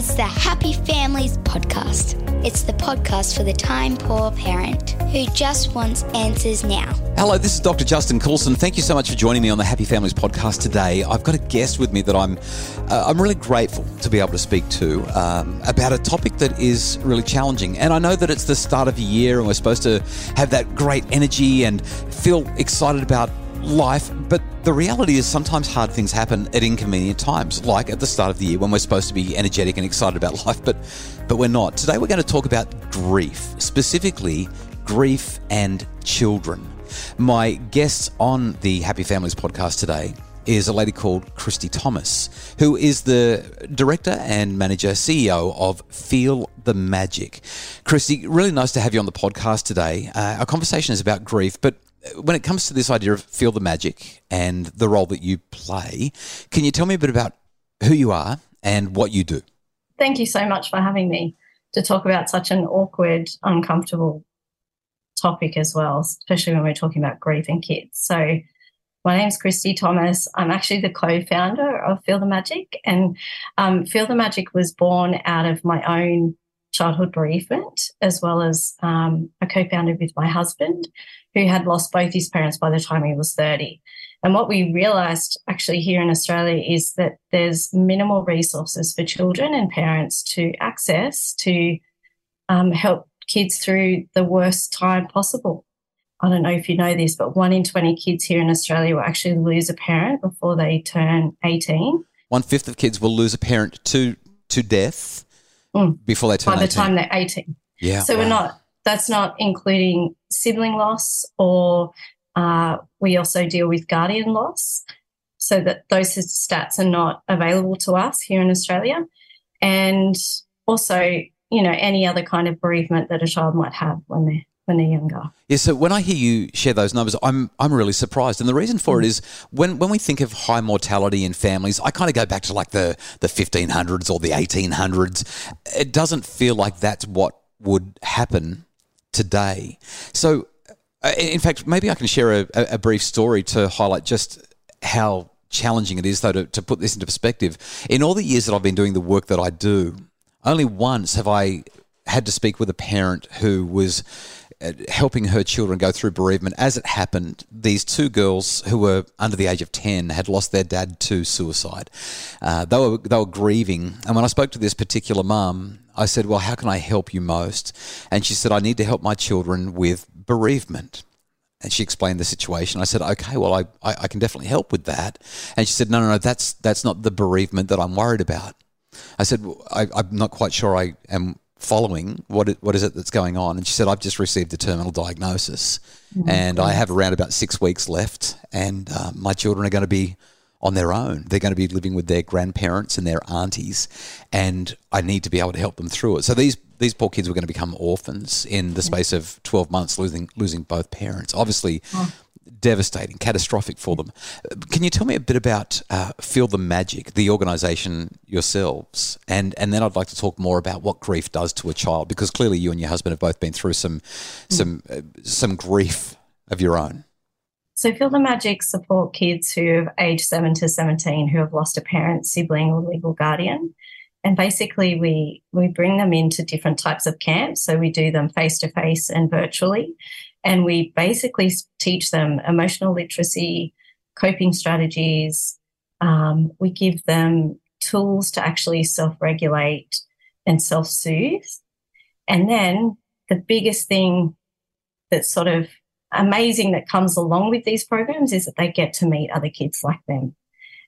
It's the Happy Families Podcast. It's the podcast for the time poor parent who just wants answers now. Hello, this is Dr. Justin Coulson. Thank you so much for joining me on the Happy Families podcast today. I've got a guest with me that I'm uh, I'm really grateful to be able to speak to um, about a topic that is really challenging. And I know that it's the start of the year and we're supposed to have that great energy and feel excited about life, but the reality is sometimes hard things happen at inconvenient times, like at the start of the year when we're supposed to be energetic and excited about life, but but we're not. Today we're going to talk about grief, specifically grief and children. My guest on the Happy Families podcast today is a lady called Christy Thomas, who is the director and manager, CEO of Feel the Magic. Christy, really nice to have you on the podcast today. Uh, our conversation is about grief, but when it comes to this idea of Feel the Magic and the role that you play, can you tell me a bit about who you are and what you do? Thank you so much for having me to talk about such an awkward, uncomfortable topic as well, especially when we're talking about grief and kids. So, my name's Christy Thomas. I'm actually the co founder of Feel the Magic, and um, Feel the Magic was born out of my own childhood bereavement, as well as um, a co founder with my husband, who had lost both his parents by the time he was 30. And what we realized actually here in Australia is that there's minimal resources for children and parents to access to um, help kids through the worst time possible. I don't know if you know this, but one in 20 kids here in Australia will actually lose a parent before they turn 18. One fifth of kids will lose a parent to to death mm. before they turn by the 18. time they're 18. Yeah. So wow. we're not, that's not including sibling loss or uh, we also deal with guardian loss. So that those stats are not available to us here in Australia. And also, you know, any other kind of bereavement that a child might have when they're when they're younger. Yeah, so when I hear you share those numbers, I'm I'm really surprised. And the reason for mm. it is when when we think of high mortality in families, I kind of go back to like the the 1500s or the 1800s. It doesn't feel like that's what would happen today. So uh, in fact, maybe I can share a, a brief story to highlight just how challenging it is, though, to, to put this into perspective. In all the years that I've been doing the work that I do, only once have I had to speak with a parent who was uh, helping her children go through bereavement. As it happened, these two girls who were under the age of 10 had lost their dad to suicide. Uh, they, were, they were grieving. And when I spoke to this particular mum, I said, Well, how can I help you most? And she said, I need to help my children with bereavement. And she explained the situation. I said, okay, well, I, I, I, can definitely help with that. And she said, no, no, no, that's, that's not the bereavement that I'm worried about. I said, well, I, am not quite sure I am following what it, what is it that's going on. And she said i've just received a terminal diagnosis oh and i have around about six weeks left and uh, my children are going to be on their own. They're going to be living with their grandparents and their aunties and i need to be able to help them through it. So these these poor kids were going to become orphans in the space of 12 months losing losing both parents. Obviously oh devastating, catastrophic for them. Can you tell me a bit about uh, Feel the Magic, the organisation yourselves, and and then I'd like to talk more about what grief does to a child, because clearly you and your husband have both been through some some uh, some grief of your own. So Feel the Magic support kids who have aged seven to seventeen who have lost a parent, sibling, or legal guardian. And basically, we we bring them into different types of camps. So we do them face to face and virtually. And we basically teach them emotional literacy, coping strategies. Um, we give them tools to actually self regulate and self soothe. And then the biggest thing that's sort of amazing that comes along with these programs is that they get to meet other kids like them.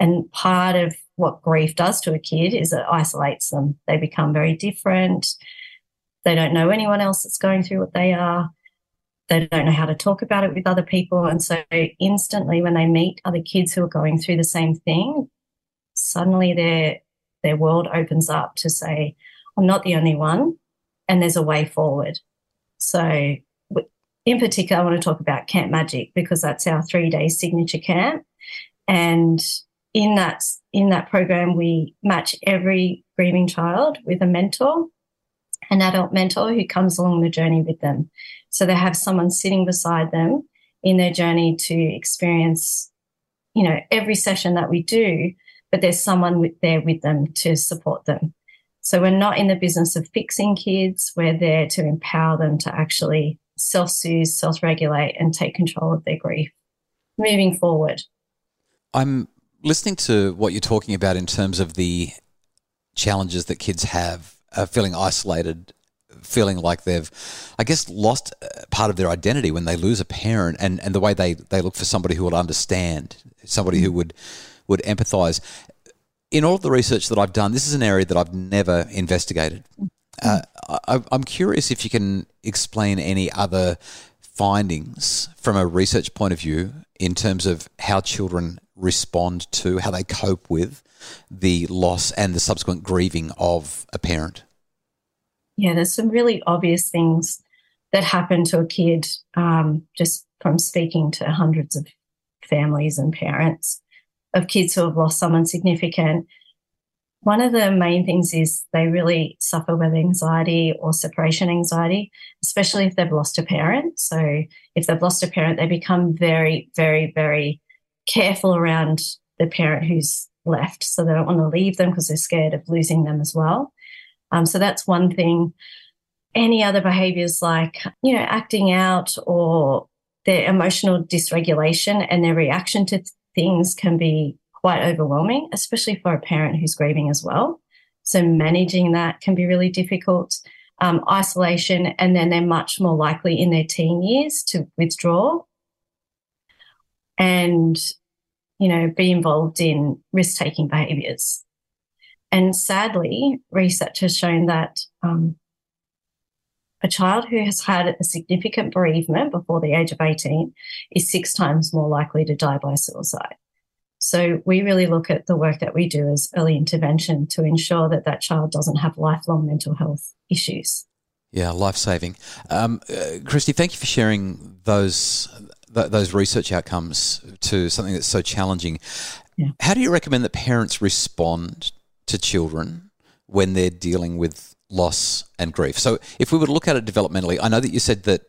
And part of what grief does to a kid is it isolates them. They become very different. They don't know anyone else that's going through what they are they don't know how to talk about it with other people. And so instantly when they meet other kids who are going through the same thing, suddenly their their world opens up to say, I'm not the only one and there's a way forward. So in particular, I want to talk about Camp Magic because that's our three day signature camp. And in that in that program, we match every grieving child with a mentor, an adult mentor who comes along the journey with them. So they have someone sitting beside them in their journey to experience, you know, every session that we do, but there's someone with, there with them to support them. So we're not in the business of fixing kids. We're there to empower them to actually self soothe, self regulate, and take control of their grief moving forward. I'm listening to what you're talking about in terms of the challenges that kids have, uh, feeling isolated, feeling like they've, I guess, lost part of their identity when they lose a parent, and, and the way they, they look for somebody who will understand, somebody who would would empathize. In all of the research that I've done, this is an area that I've never investigated. Uh, I, I'm curious if you can explain any other findings from a research point of view in terms of how children respond to, how they cope with the loss and the subsequent grieving of a parent? Yeah, there's some really obvious things that happen to a kid um, just from speaking to hundreds of families and parents of kids who have lost someone significant. One of the main things is they really suffer with anxiety or separation anxiety, especially if they've lost a parent. So, if they've lost a parent, they become very, very, very careful around the parent who's left. So, they don't want to leave them because they're scared of losing them as well. Um, so, that's one thing. Any other behaviors like, you know, acting out or their emotional dysregulation and their reaction to things can be quite overwhelming, especially for a parent who's grieving as well. So managing that can be really difficult. Um, isolation, and then they're much more likely in their teen years to withdraw and, you know, be involved in risk taking behaviors. And sadly, research has shown that um, a child who has had a significant bereavement before the age of 18 is six times more likely to die by suicide. So we really look at the work that we do as early intervention to ensure that that child doesn't have lifelong mental health issues. Yeah, life saving. Um, uh, Christy, thank you for sharing those th- those research outcomes to something that's so challenging. Yeah. How do you recommend that parents respond to children when they're dealing with loss and grief? So, if we were to look at it developmentally, I know that you said that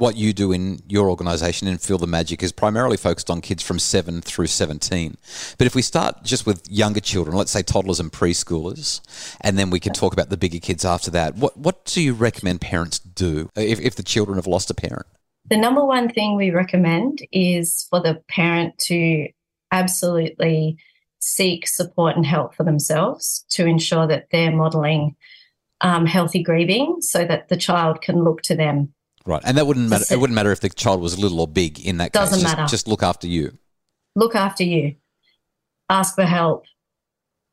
what you do in your organisation in Feel the Magic is primarily focused on kids from 7 through 17. But if we start just with younger children, let's say toddlers and preschoolers, and then we can talk about the bigger kids after that, what, what do you recommend parents do uh, if, if the children have lost a parent? The number one thing we recommend is for the parent to absolutely seek support and help for themselves to ensure that they're modelling um, healthy grieving so that the child can look to them Right, and that wouldn't matter. It wouldn't matter if the child was little or big. In that doesn't case, matter. Just, just look after you. Look after you. Ask for help.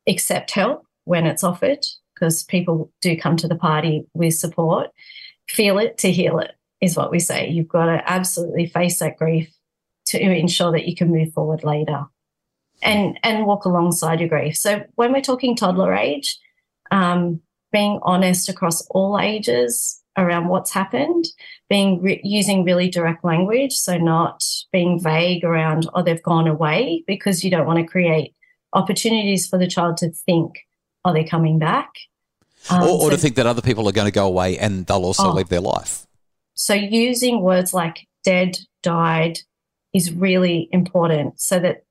Accept help when it's offered, because people do come to the party with support. Feel it to heal it is what we say. You've got to absolutely face that grief to ensure that you can move forward later, and and walk alongside your grief. So when we're talking toddler age, um, being honest across all ages around what's happened, being re- using really direct language, so not being vague around oh they've gone away because you don't want to create opportunities for the child to think oh they're coming back, um, or, or so, to think that other people are going to go away and they'll also oh, live their life. So using words like dead, died is really important, so that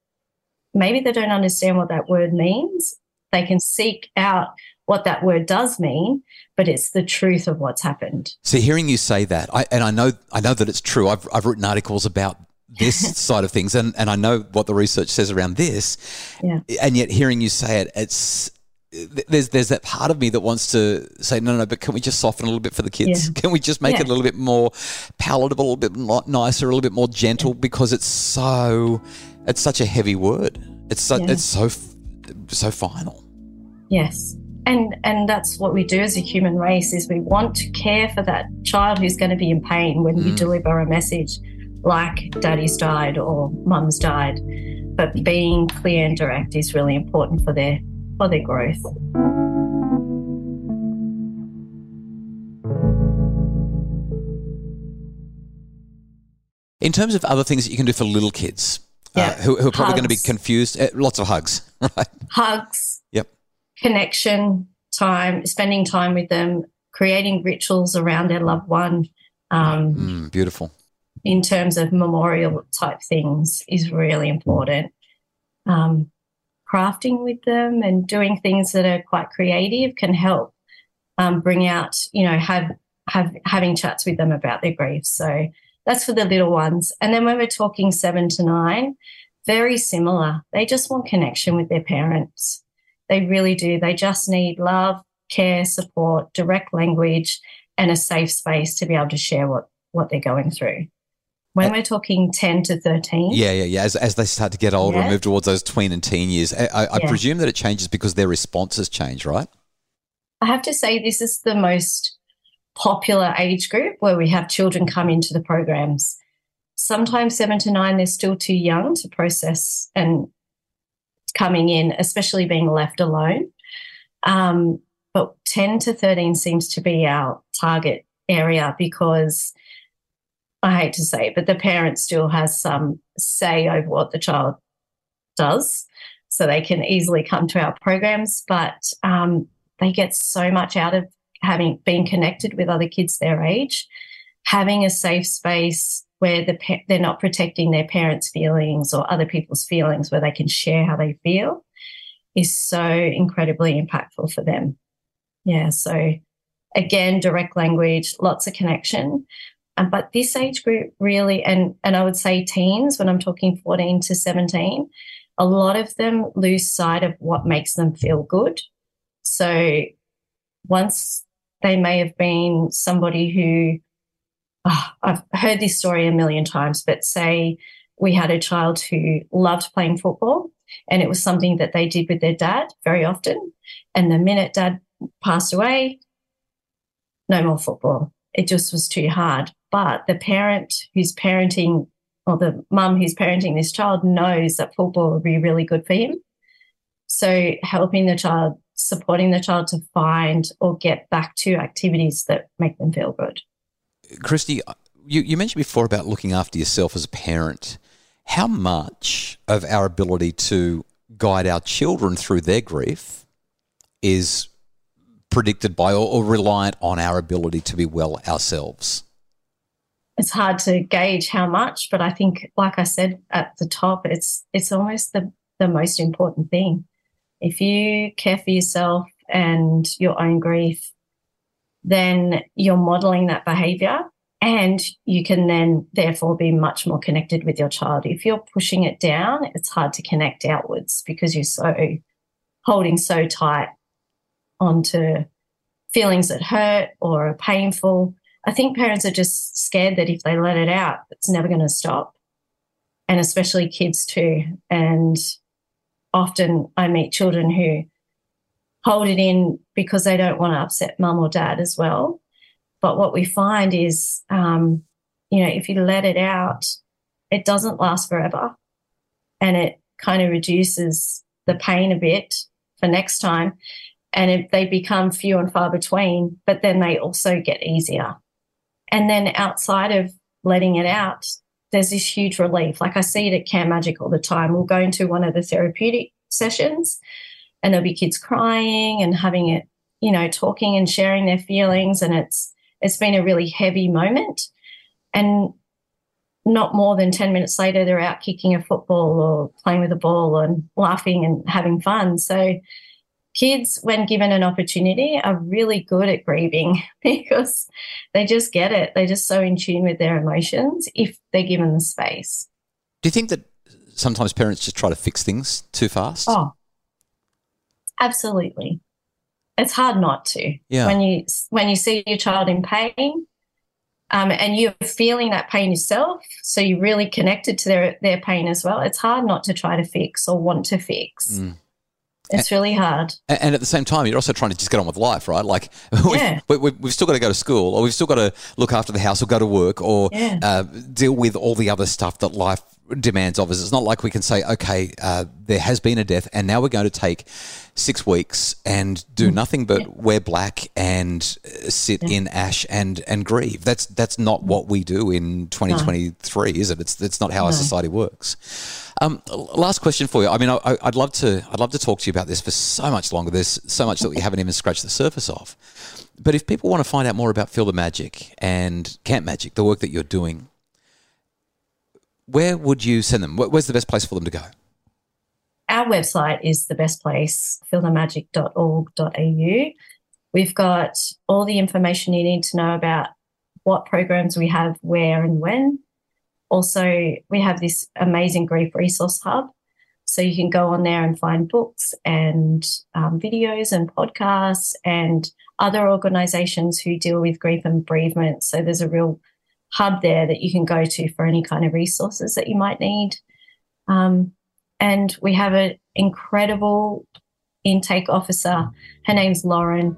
maybe they don't understand what that word means. They can seek out what that word does mean, but it's the truth of what's happened. See, hearing you say that, I, and I know, I know that it's true. I've, I've written articles about this side of things, and, and I know what the research says around this. Yeah. And yet, hearing you say it, it's there's there's that part of me that wants to say no, no, no but can we just soften a little bit for the kids? Yeah. Can we just make yeah. it a little bit more palatable, a little bit nicer, a little bit more gentle? Yeah. Because it's so, it's such a heavy word. It's so, it's so, so final. Yes and and that's what we do as a human race is we want to care for that child who's going to be in pain when mm. we deliver a message like daddy's died or mum's died but being clear and direct is really important for their for their growth in terms of other things that you can do for little kids uh, yeah. uh, who, who, are probably hugs. going to be confused uh, lots of hugs right hugs yep connection time, spending time with them, creating rituals around their loved one. Um, mm, beautiful. In terms of memorial type things, is really important. Um, crafting with them and doing things that are quite creative can help um, bring out, you know, have have having chats with them about their grief. So that's for the little ones. And then when we're talking seven to nine, very similar. They just want connection with their parents. They really do. They just need love, care, support, direct language, and a safe space to be able to share what what they're going through. When we're talking 10 to 13. Yeah, yeah, yeah. As, as they start to get older yeah. and move towards those tween and teen years, I, I, I presume that it changes because their responses change, right? I have to say, this is the most popular age group where we have children come into the programs. Sometimes seven to nine, they're still too young to process and coming in, especially being left alone. Um, but 10 to 13 seems to be our target area because I hate to say it, but the parent still has some say over what the child does. So they can easily come to our programs, but um, they get so much out of having been connected with other kids their age, having a safe space where the they're not protecting their parents' feelings or other people's feelings, where they can share how they feel, is so incredibly impactful for them. Yeah. So again, direct language, lots of connection. Um, but this age group really, and, and I would say teens, when I'm talking 14 to 17, a lot of them lose sight of what makes them feel good. So once they may have been somebody who, oh, I've heard this story a million times, but say we had a child who loved playing football and it was something that they did with their dad very often. And the minute dad passed away, no more football. It just was too hard. But the parent who's parenting, or the mum who's parenting this child, knows that football will be really good for him. So helping the child, supporting the child to find or get back to activities that make them feel good. Christy, you, you mentioned before about looking after yourself as a parent. How much of our ability to guide our children through their grief is predicted by or, or reliant on our ability to be well ourselves? It's hard to gauge how much, but I think, like I said at the top, it's it's almost the the most important thing. If you care for yourself and your own grief, then you're modeling that behavior and you can then therefore be much more connected with your child. If you're pushing it down, it's hard to connect outwards because you're so holding so tight onto feelings that hurt or are painful. I think parents are just scared that if they let it out, it's never going to stop. And especially kids too. And often I meet children who hold it in because they don't want to upset mum or dad as well. But what we find is, um, you know, if you let it out, it doesn't last forever and it kind of reduces the pain a bit for next time and it, they become few and far between, but then they also get easier. And then outside of letting it out, there's this huge relief. Like I see it at Camp Magic all the time. We'll go into one of the therapeutic sessions and there'll be kids crying and having it, you know, talking and sharing their feelings. And it's it's been a really heavy moment. And not more than 10 minutes later, they're out kicking a football or playing with a ball and laughing and having fun. So kids, when given an opportunity, are really good at grieving because they just get it. They're just so in tune with their emotions if they're given the space. Do you think that sometimes parents just try to fix things too fast? Oh, absolutely. It's hard not to. Yeah. When you when you see your child in pain, um, and you're feeling that pain yourself, so you're really connected to their their pain as well. It's hard not to try to fix or want to fix. Mm. It's really hard. And at the same time, you're also trying to just get on with life, right? Like, yeah. we've, we've, still got to go to school, or we've still got to look after the house, or go to work, or yeah. uh, deal with all the other stuff that life demands of us. It's not like we can say, okay, uh, there has been a death, and now we're going to take six weeks and do mm. nothing but yeah. wear black and uh, sit yeah. in ash and and grieve. That's that's not what we do in 2023, no. is it? It's it's not how no. our society works. Um, last question for you. I mean, I, would love to I'd love to talk to you about this for so much longer. There's so much that we haven't even scratched the surface of. But if people want to find out more about Feel the Magic and Camp Magic, the work that you're doing, where would you send them? Where's the best place for them to go? our website is the best place, feelthemagic.org.au. We've got all the information you need to know about what programs we have, where, and when. Also, we have this amazing grief resource hub. So you can go on there and find books and um, videos and podcasts and other organizations who deal with grief and bereavement. So there's a real hub there that you can go to for any kind of resources that you might need. Um, and we have an incredible intake officer. Her name's Lauren.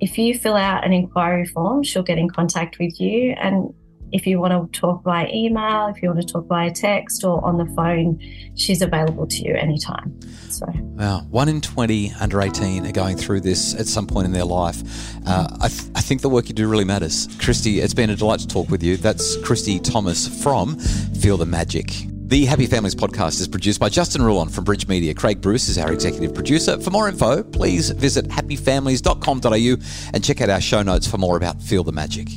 If you fill out an inquiry form, she'll get in contact with you. And if you want to talk by email, if you want to talk by text or on the phone, she's available to you anytime. So, wow, one in 20 under 18 are going through this at some point in their life. Uh, I, th- I think the work you do really matters. Christy, it's been a delight to talk with you. That's Christy Thomas from Feel the Magic. The Happy Families podcast is produced by Justin Ruland from Bridge Media. Craig Bruce is our executive producer. For more info, please visit happyfamilies.com.au and check out our show notes for more about Feel the Magic.